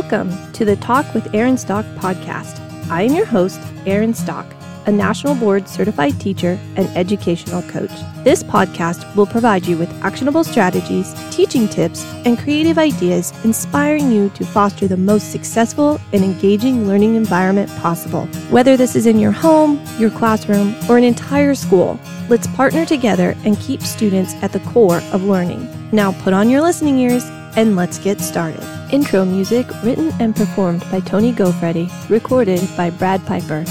Welcome to the Talk with Erin Stock podcast. I am your host, Erin Stock, a national board certified teacher and educational coach. This podcast will provide you with actionable strategies, teaching tips, and creative ideas inspiring you to foster the most successful and engaging learning environment possible. Whether this is in your home, your classroom, or an entire school, let's partner together and keep students at the core of learning. Now put on your listening ears and let's get started. Intro music written and performed by Tony Gofreddy, recorded by Brad Piper.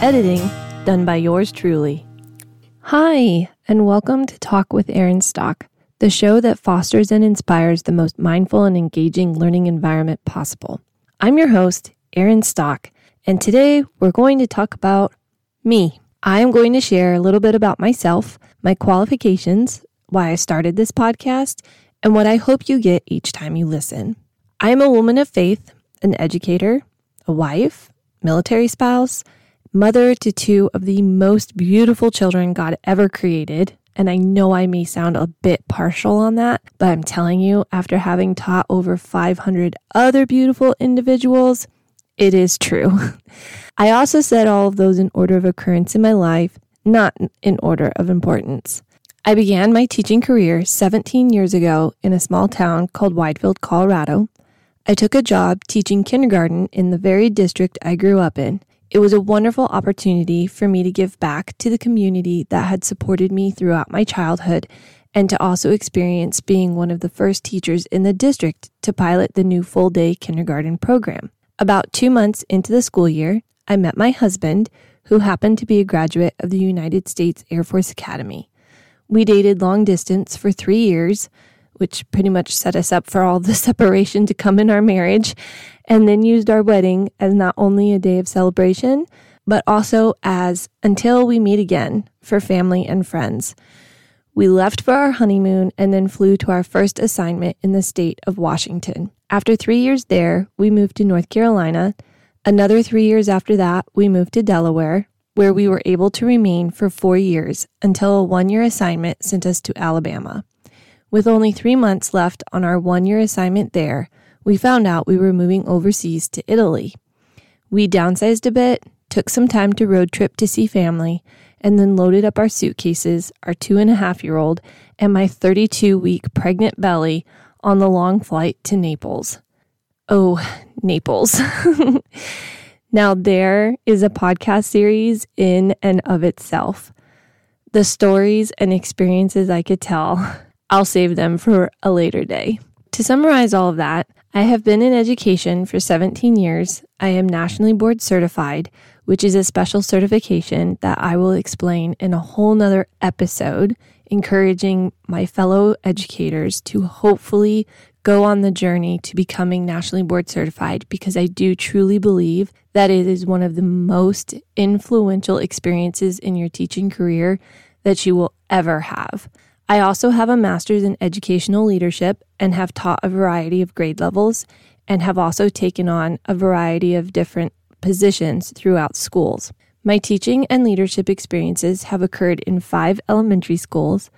Editing done by yours truly. Hi, and welcome to Talk with Erin Stock, the show that fosters and inspires the most mindful and engaging learning environment possible. I'm your host, Erin Stock, and today we're going to talk about me. I am going to share a little bit about myself, my qualifications, why I started this podcast, and what I hope you get each time you listen. I am a woman of faith, an educator, a wife, military spouse, mother to two of the most beautiful children God ever created. And I know I may sound a bit partial on that, but I'm telling you, after having taught over 500 other beautiful individuals, it is true. I also said all of those in order of occurrence in my life, not in order of importance. I began my teaching career 17 years ago in a small town called Widefield, Colorado. I took a job teaching kindergarten in the very district I grew up in. It was a wonderful opportunity for me to give back to the community that had supported me throughout my childhood and to also experience being one of the first teachers in the district to pilot the new full day kindergarten program. About two months into the school year, I met my husband, who happened to be a graduate of the United States Air Force Academy. We dated long distance for three years, which pretty much set us up for all the separation to come in our marriage, and then used our wedding as not only a day of celebration, but also as until we meet again for family and friends. We left for our honeymoon and then flew to our first assignment in the state of Washington. After three years there, we moved to North Carolina. Another three years after that, we moved to Delaware, where we were able to remain for four years until a one year assignment sent us to Alabama. With only three months left on our one year assignment there, we found out we were moving overseas to Italy. We downsized a bit, took some time to road trip to see family, and then loaded up our suitcases, our two and a half year old, and my 32 week pregnant belly on the long flight to Naples. Oh, Naples. Now, there is a podcast series in and of itself. The stories and experiences I could tell, I'll save them for a later day. To summarize all of that, I have been in education for 17 years. I am nationally board certified, which is a special certification that I will explain in a whole nother episode, encouraging my fellow educators to hopefully go on the journey to becoming nationally board certified because I do truly believe that it is one of the most influential experiences in your teaching career that you will ever have. I also have a master's in educational leadership and have taught a variety of grade levels and have also taken on a variety of different positions throughout schools. My teaching and leadership experiences have occurred in five elementary schools,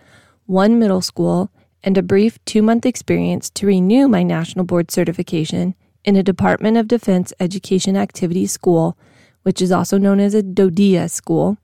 one middle school, and a brief two month experience to renew my national board certification in a Department of Defense Education Activities School, which is also known as a DODEA school,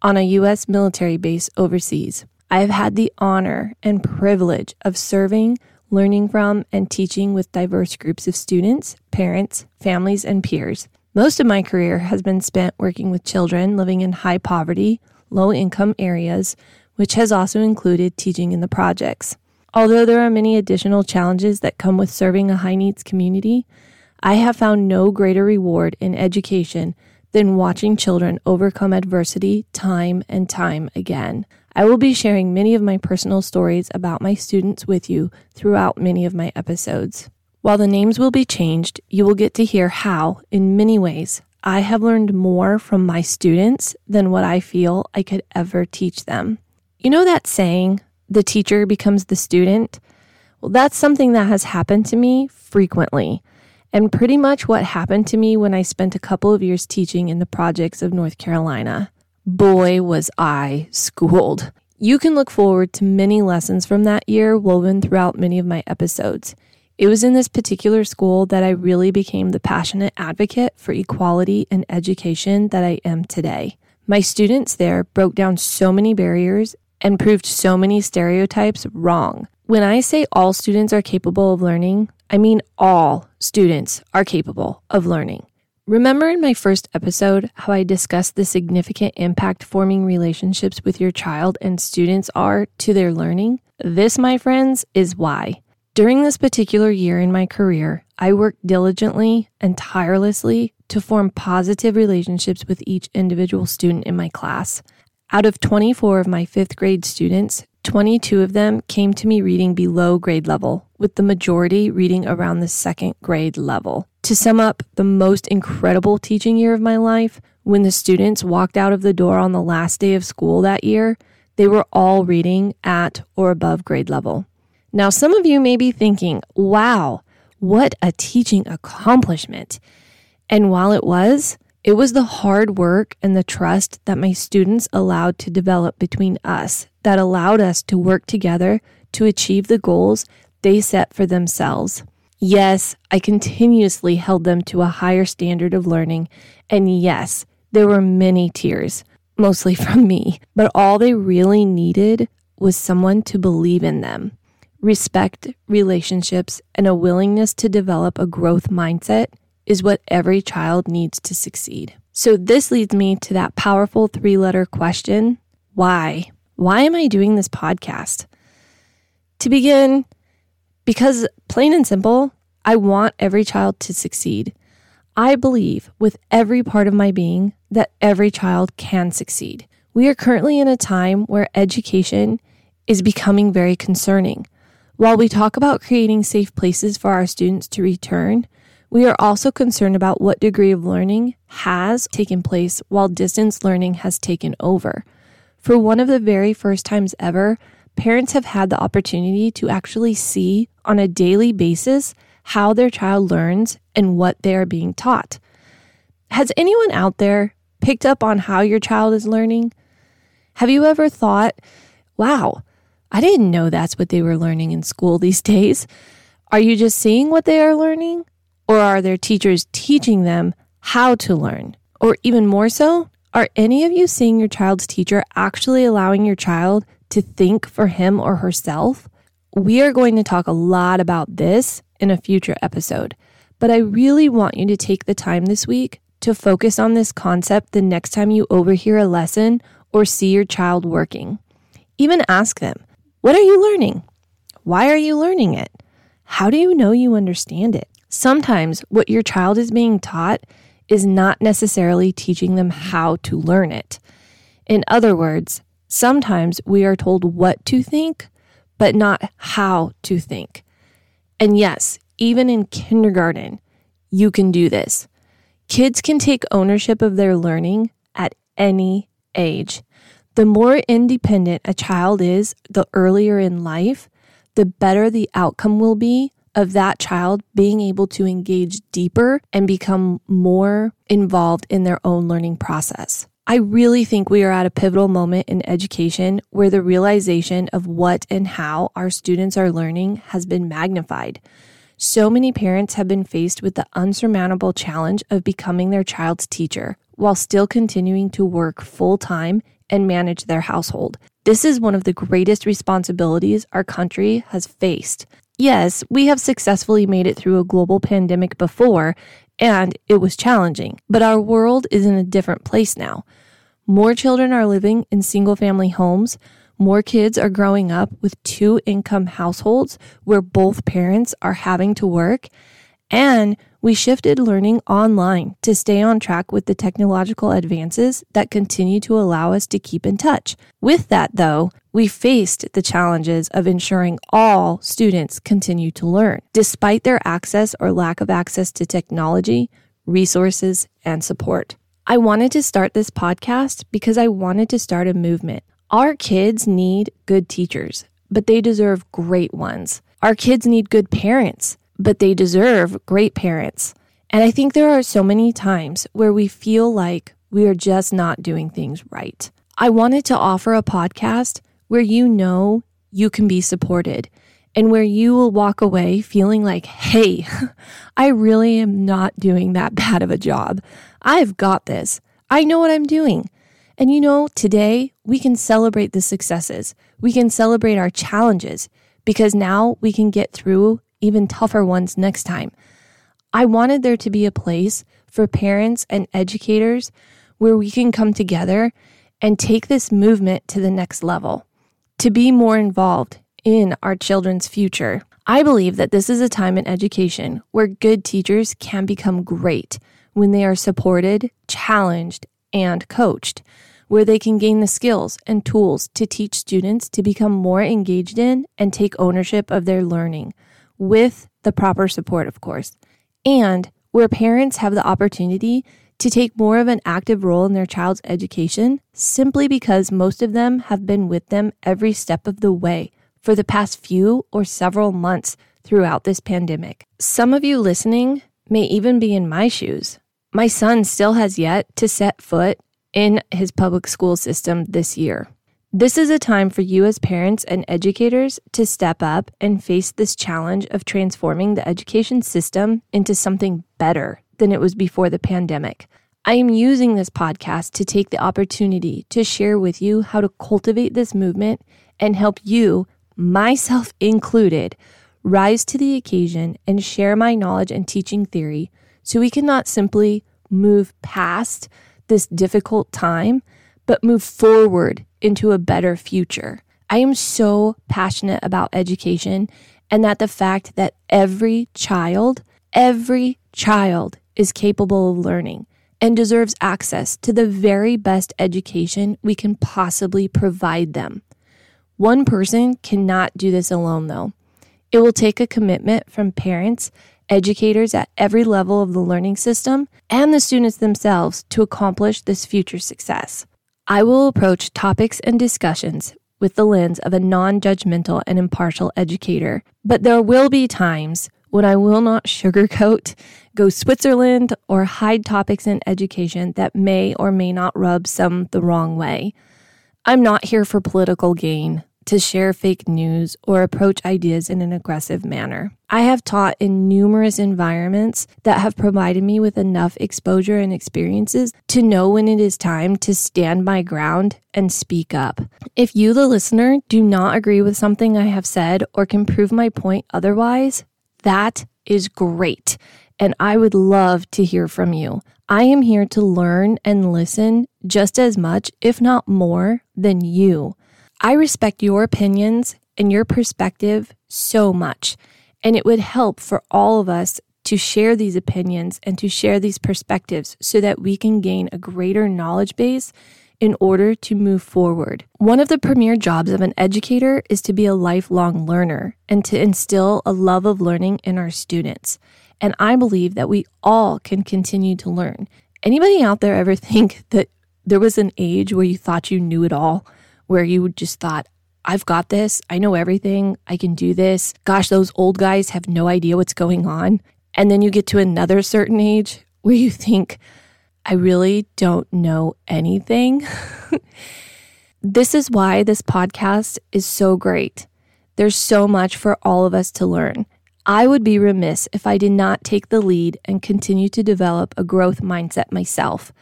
on a U.S. military base overseas. I have had the honor and privilege of serving, learning from, and teaching with diverse groups of students, parents, families, and peers. Most of my career has been spent working with children living in high poverty, low income areas, which has also included teaching in the projects. Although there are many additional challenges that come with serving a high needs community, I have found no greater reward in education than watching children overcome adversity time and time again. I will be sharing many of my personal stories about my students with you throughout many of my episodes. While the names will be changed, you will get to hear how, in many ways, I have learned more from my students than what I feel I could ever teach them. You know that saying, the teacher becomes the student. Well, that's something that has happened to me frequently, and pretty much what happened to me when I spent a couple of years teaching in the projects of North Carolina. Boy, was I schooled. You can look forward to many lessons from that year woven throughout many of my episodes. It was in this particular school that I really became the passionate advocate for equality and education that I am today. My students there broke down so many barriers and proved so many stereotypes wrong. When I say all students are capable of learning, I mean all students are capable of learning. Remember in my first episode how I discussed the significant impact forming relationships with your child and students are to their learning? This, my friends, is why. During this particular year in my career, I worked diligently and tirelessly to form positive relationships with each individual student in my class. Out of 24 of my fifth grade students, 22 of them came to me reading below grade level, with the majority reading around the second grade level. To sum up the most incredible teaching year of my life, when the students walked out of the door on the last day of school that year, they were all reading at or above grade level. Now, some of you may be thinking, wow, what a teaching accomplishment. And while it was, it was the hard work and the trust that my students allowed to develop between us that allowed us to work together to achieve the goals they set for themselves. Yes, I continuously held them to a higher standard of learning. And yes, there were many tears, mostly from me, but all they really needed was someone to believe in them. Respect, relationships, and a willingness to develop a growth mindset is what every child needs to succeed. So, this leads me to that powerful three letter question why? Why am I doing this podcast? To begin, because plain and simple, I want every child to succeed. I believe with every part of my being that every child can succeed. We are currently in a time where education is becoming very concerning. While we talk about creating safe places for our students to return, we are also concerned about what degree of learning has taken place while distance learning has taken over. For one of the very first times ever, parents have had the opportunity to actually see on a daily basis how their child learns and what they are being taught. Has anyone out there picked up on how your child is learning? Have you ever thought, wow, I didn't know that's what they were learning in school these days? Are you just seeing what they are learning? Or are their teachers teaching them how to learn? Or even more so, are any of you seeing your child's teacher actually allowing your child to think for him or herself? We are going to talk a lot about this in a future episode, but I really want you to take the time this week to focus on this concept the next time you overhear a lesson or see your child working. Even ask them, What are you learning? Why are you learning it? How do you know you understand it? Sometimes what your child is being taught is not necessarily teaching them how to learn it. In other words, sometimes we are told what to think, but not how to think. And yes, even in kindergarten, you can do this. Kids can take ownership of their learning at any age. The more independent a child is, the earlier in life, the better the outcome will be of that child being able to engage deeper and become more involved in their own learning process. I really think we are at a pivotal moment in education where the realization of what and how our students are learning has been magnified. So many parents have been faced with the unsurmountable challenge of becoming their child's teacher while still continuing to work full time and manage their household. This is one of the greatest responsibilities our country has faced. Yes, we have successfully made it through a global pandemic before, and it was challenging, but our world is in a different place now. More children are living in single family homes. More kids are growing up with two income households where both parents are having to work. And we shifted learning online to stay on track with the technological advances that continue to allow us to keep in touch. With that, though, we faced the challenges of ensuring all students continue to learn, despite their access or lack of access to technology, resources, and support. I wanted to start this podcast because I wanted to start a movement. Our kids need good teachers, but they deserve great ones. Our kids need good parents, but they deserve great parents. And I think there are so many times where we feel like we are just not doing things right. I wanted to offer a podcast where you know you can be supported and where you will walk away feeling like, hey, I really am not doing that bad of a job. I've got this. I know what I'm doing. And you know, today we can celebrate the successes. We can celebrate our challenges because now we can get through even tougher ones next time. I wanted there to be a place for parents and educators where we can come together and take this movement to the next level, to be more involved in our children's future. I believe that this is a time in education where good teachers can become great when they are supported, challenged, and coached, where they can gain the skills and tools to teach students to become more engaged in and take ownership of their learning, with the proper support, of course, and where parents have the opportunity to take more of an active role in their child's education simply because most of them have been with them every step of the way for the past few or several months throughout this pandemic. Some of you listening may even be in my shoes. My son still has yet to set foot in his public school system this year. This is a time for you as parents and educators to step up and face this challenge of transforming the education system into something better than it was before the pandemic. I am using this podcast to take the opportunity to share with you how to cultivate this movement and help you, myself included, rise to the occasion and share my knowledge and teaching theory so we can not simply move past this difficult time, but move forward into a better future. I am so passionate about education and that the fact that every child, every child is capable of learning and deserves access to the very best education we can possibly provide them. One person cannot do this alone, though. It will take a commitment from parents, educators at every level of the learning system, and the students themselves to accomplish this future success. I will approach topics and discussions with the lens of a non judgmental and impartial educator, but there will be times when I will not sugarcoat, go Switzerland, or hide topics in education that may or may not rub some the wrong way. I'm not here for political gain, to share fake news, or approach ideas in an aggressive manner. I have taught in numerous environments that have provided me with enough exposure and experiences to know when it is time to stand my ground and speak up. If you, the listener, do not agree with something I have said or can prove my point otherwise, that is great. And I would love to hear from you. I am here to learn and listen just as much, if not more, than you. I respect your opinions and your perspective so much, and it would help for all of us to share these opinions and to share these perspectives so that we can gain a greater knowledge base in order to move forward. One of the premier jobs of an educator is to be a lifelong learner and to instill a love of learning in our students. And I believe that we all can continue to learn. Anybody out there ever think that there was an age where you thought you knew it all, where you just thought, I've got this, I know everything, I can do this. Gosh, those old guys have no idea what's going on. And then you get to another certain age where you think, I really don't know anything. this is why this podcast is so great. There's so much for all of us to learn. I would be remiss if I did not take the lead and continue to develop a growth mindset myself.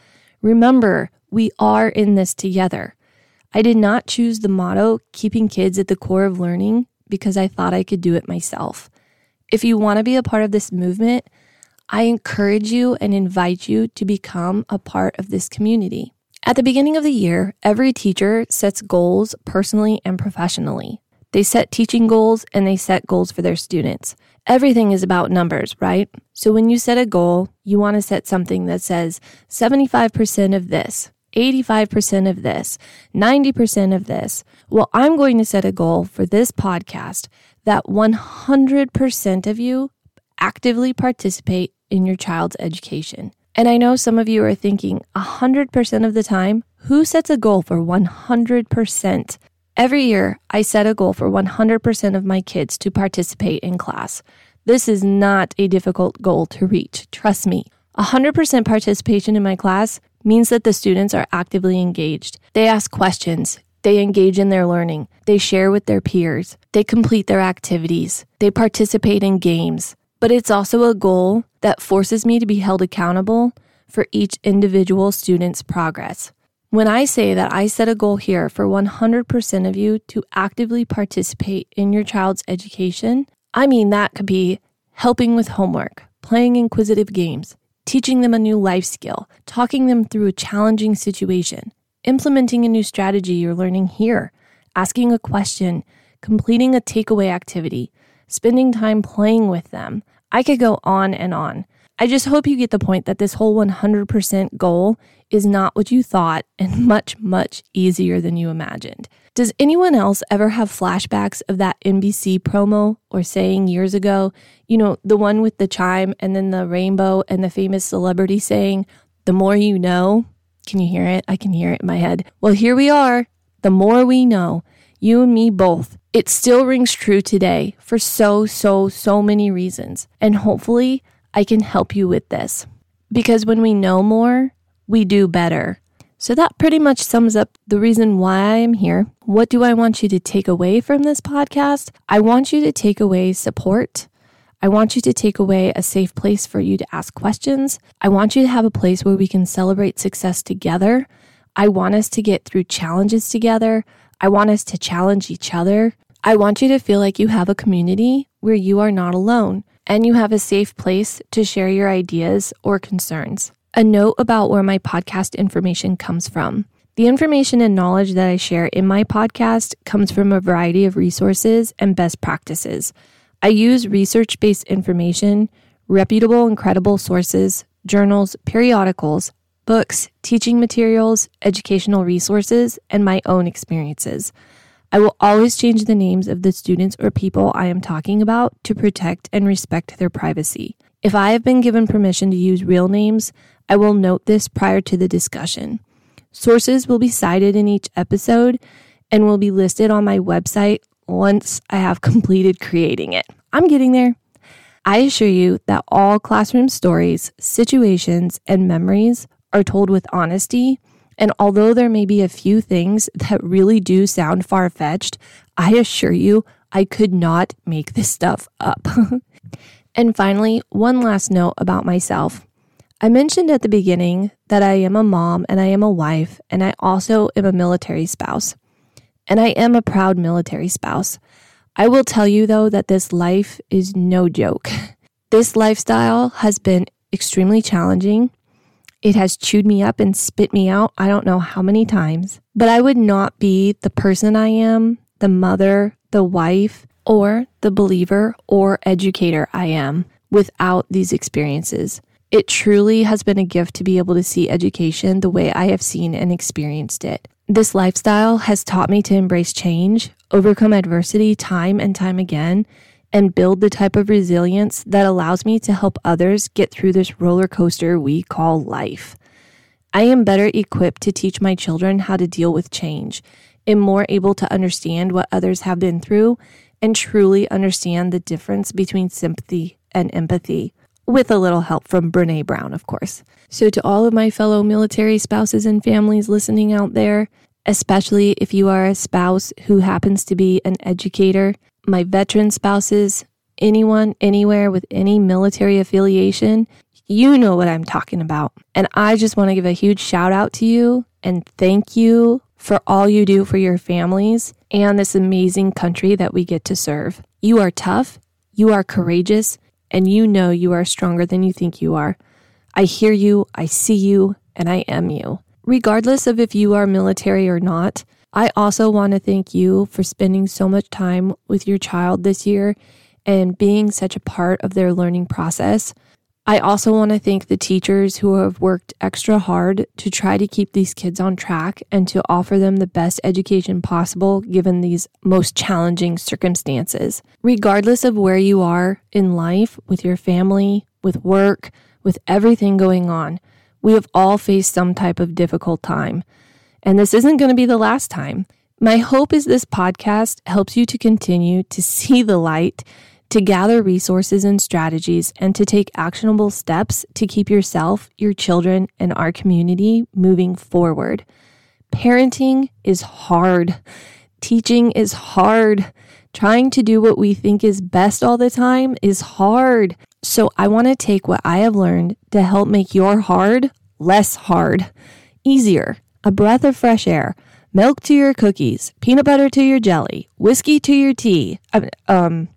Remember, we are in this together. I did not choose the motto, keeping kids at the core of learning, because I thought I could do it myself. If you want to be a part of this movement, I encourage you and invite you to become a part of this community. At the beginning of the year, every teacher sets goals personally and professionally. They set teaching goals and they set goals for their students. Everything is about numbers, right? So when you set a goal, you want to set something that says 75% of this, 85% of this, 90% of this. Well, I'm going to set a goal for this podcast that 100% of you actively participate in your child's education. And I know some of you are thinking 100% of the time, who sets a goal for 100%? Every year, I set a goal for 100% of my kids to participate in class. This is not a difficult goal to reach, trust me. 100% participation in my class means that the students are actively engaged. They ask questions, They engage in their learning. They share with their peers. They complete their activities. They participate in games. But it's also a goal that forces me to be held accountable for each individual student's progress. When I say that I set a goal here for 100% of you to actively participate in your child's education, I mean that could be helping with homework, playing inquisitive games, teaching them a new life skill, talking them through a challenging situation, implementing a new strategy you're learning here, asking a question, completing a takeaway activity, spending time playing with them. I could go on and on. I just hope you get the point that this whole 100% goal is not what you thought and much, much easier than you imagined. Does anyone else ever have flashbacks of that NBC promo or saying years ago? You know, the one with the chime and then the rainbow and the famous celebrity saying, The more you know. Can you hear it? I can hear it in my head. Well, here we are. The more we know, you and me both. It still rings true today for so, so, so many reasons. And hopefully, I can help you with this. Because when we know more, we do better. So that pretty much sums up the reason why I am here. What do I want you to take away from this podcast? I want you to take away support. I want you to take away a safe place for you to ask questions. I want you to have a place where we can celebrate success together. I want us to get through challenges together. I want us to challenge each other. I want you to feel like you have a community where you are not alone and you have a safe place to share your ideas or concerns. A note about where my podcast information comes from. The information and knowledge that I share in my podcast comes from a variety of resources and best practices. I use research based information, reputable and credible sources, journals, periodicals, books, teaching materials, educational resources, and my own experiences. I will always change the names of the students or people I am talking about to protect and respect their privacy. If I have been given permission to use real names, I will note this prior to the discussion. Sources will be cited in each episode and will be listed on my website once I have completed creating it. I'm getting there. I assure you that all classroom stories, situations, and memories are told with honesty. And although there may be a few things that really do sound far fetched, I assure you I could not make this stuff up. and finally, one last note about myself. I mentioned at the beginning that I am a mom and I am a wife, and I also am a military spouse. And I am a proud military spouse. I will tell you though that this life is no joke. This lifestyle has been extremely challenging. It has chewed me up and spit me out, I don't know how many times. But I would not be the person I am, the mother, the wife, or the believer or educator I am without these experiences. It truly has been a gift to be able to see education the way I have seen and experienced it. This lifestyle has taught me to embrace change, overcome adversity time and time again, and build the type of resilience that allows me to help others get through this roller coaster we call life. I am better equipped to teach my children how to deal with change, am more able to understand what others have been through, and truly understand the difference between sympathy and empathy with a little help from Brene Brown, of course. So, to all of my fellow military spouses and families listening out there, especially if you are a spouse who happens to be an educator, my veteran spouses, anyone, anywhere with any military affiliation, you know what I'm talking about. And I just want to give a huge shout out to you and thank you for all you do for your families and this amazing country that we get to serve. You are tough, you are courageous, and you know you are stronger than you think you are. I hear you, I see you, and I am you. Regardless of if you are military or not, I also want to thank you for spending so much time with your child this year and being such a part of their learning process. I also want to thank the teachers who have worked extra hard to try to keep these kids on track and to offer them the best education possible given these most challenging circumstances. Regardless of where you are in life, with your family, with work, with everything going on, we have all faced some type of difficult time. And this isn't going to be the last time. My hope is this podcast helps you to continue to see the light to gather resources and strategies, and to take actionable steps to keep yourself, your children, and our community moving forward. Parenting is hard. Teaching is hard. Trying to do what we think is best all the time is hard. So I want to take what I have learned to help make your hard less hard, easier, a breath of fresh air, milk to your cookies, peanut butter to your jelly, whiskey to your tea. Um,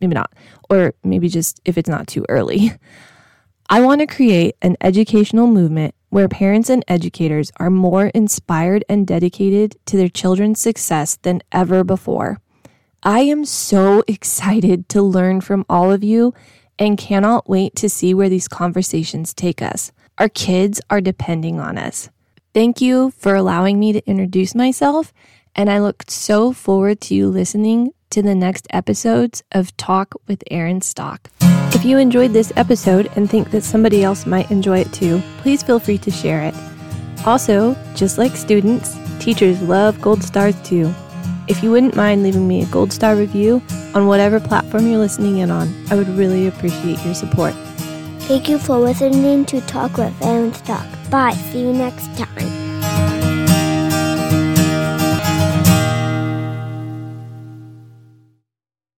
maybe not, or maybe just if it's not too early. I want to create an educational movement where parents and educators are more inspired and dedicated to their children's success than ever before. I am so excited to learn from all of you and cannot wait to see where these conversations take us. Our kids are depending on us. Thank you for allowing me to introduce myself, and I look so forward to you listening to the next episodes of Talk with Erin Stock. If you enjoyed this episode and think that somebody else might enjoy it too, please feel free to share it. Also, just like students, teachers love gold stars too. If you wouldn't mind leaving me a gold star review on whatever platform you're listening in on, I would really appreciate your support. Thank you for listening to Talk with Erin Stock. Bye. See you next time.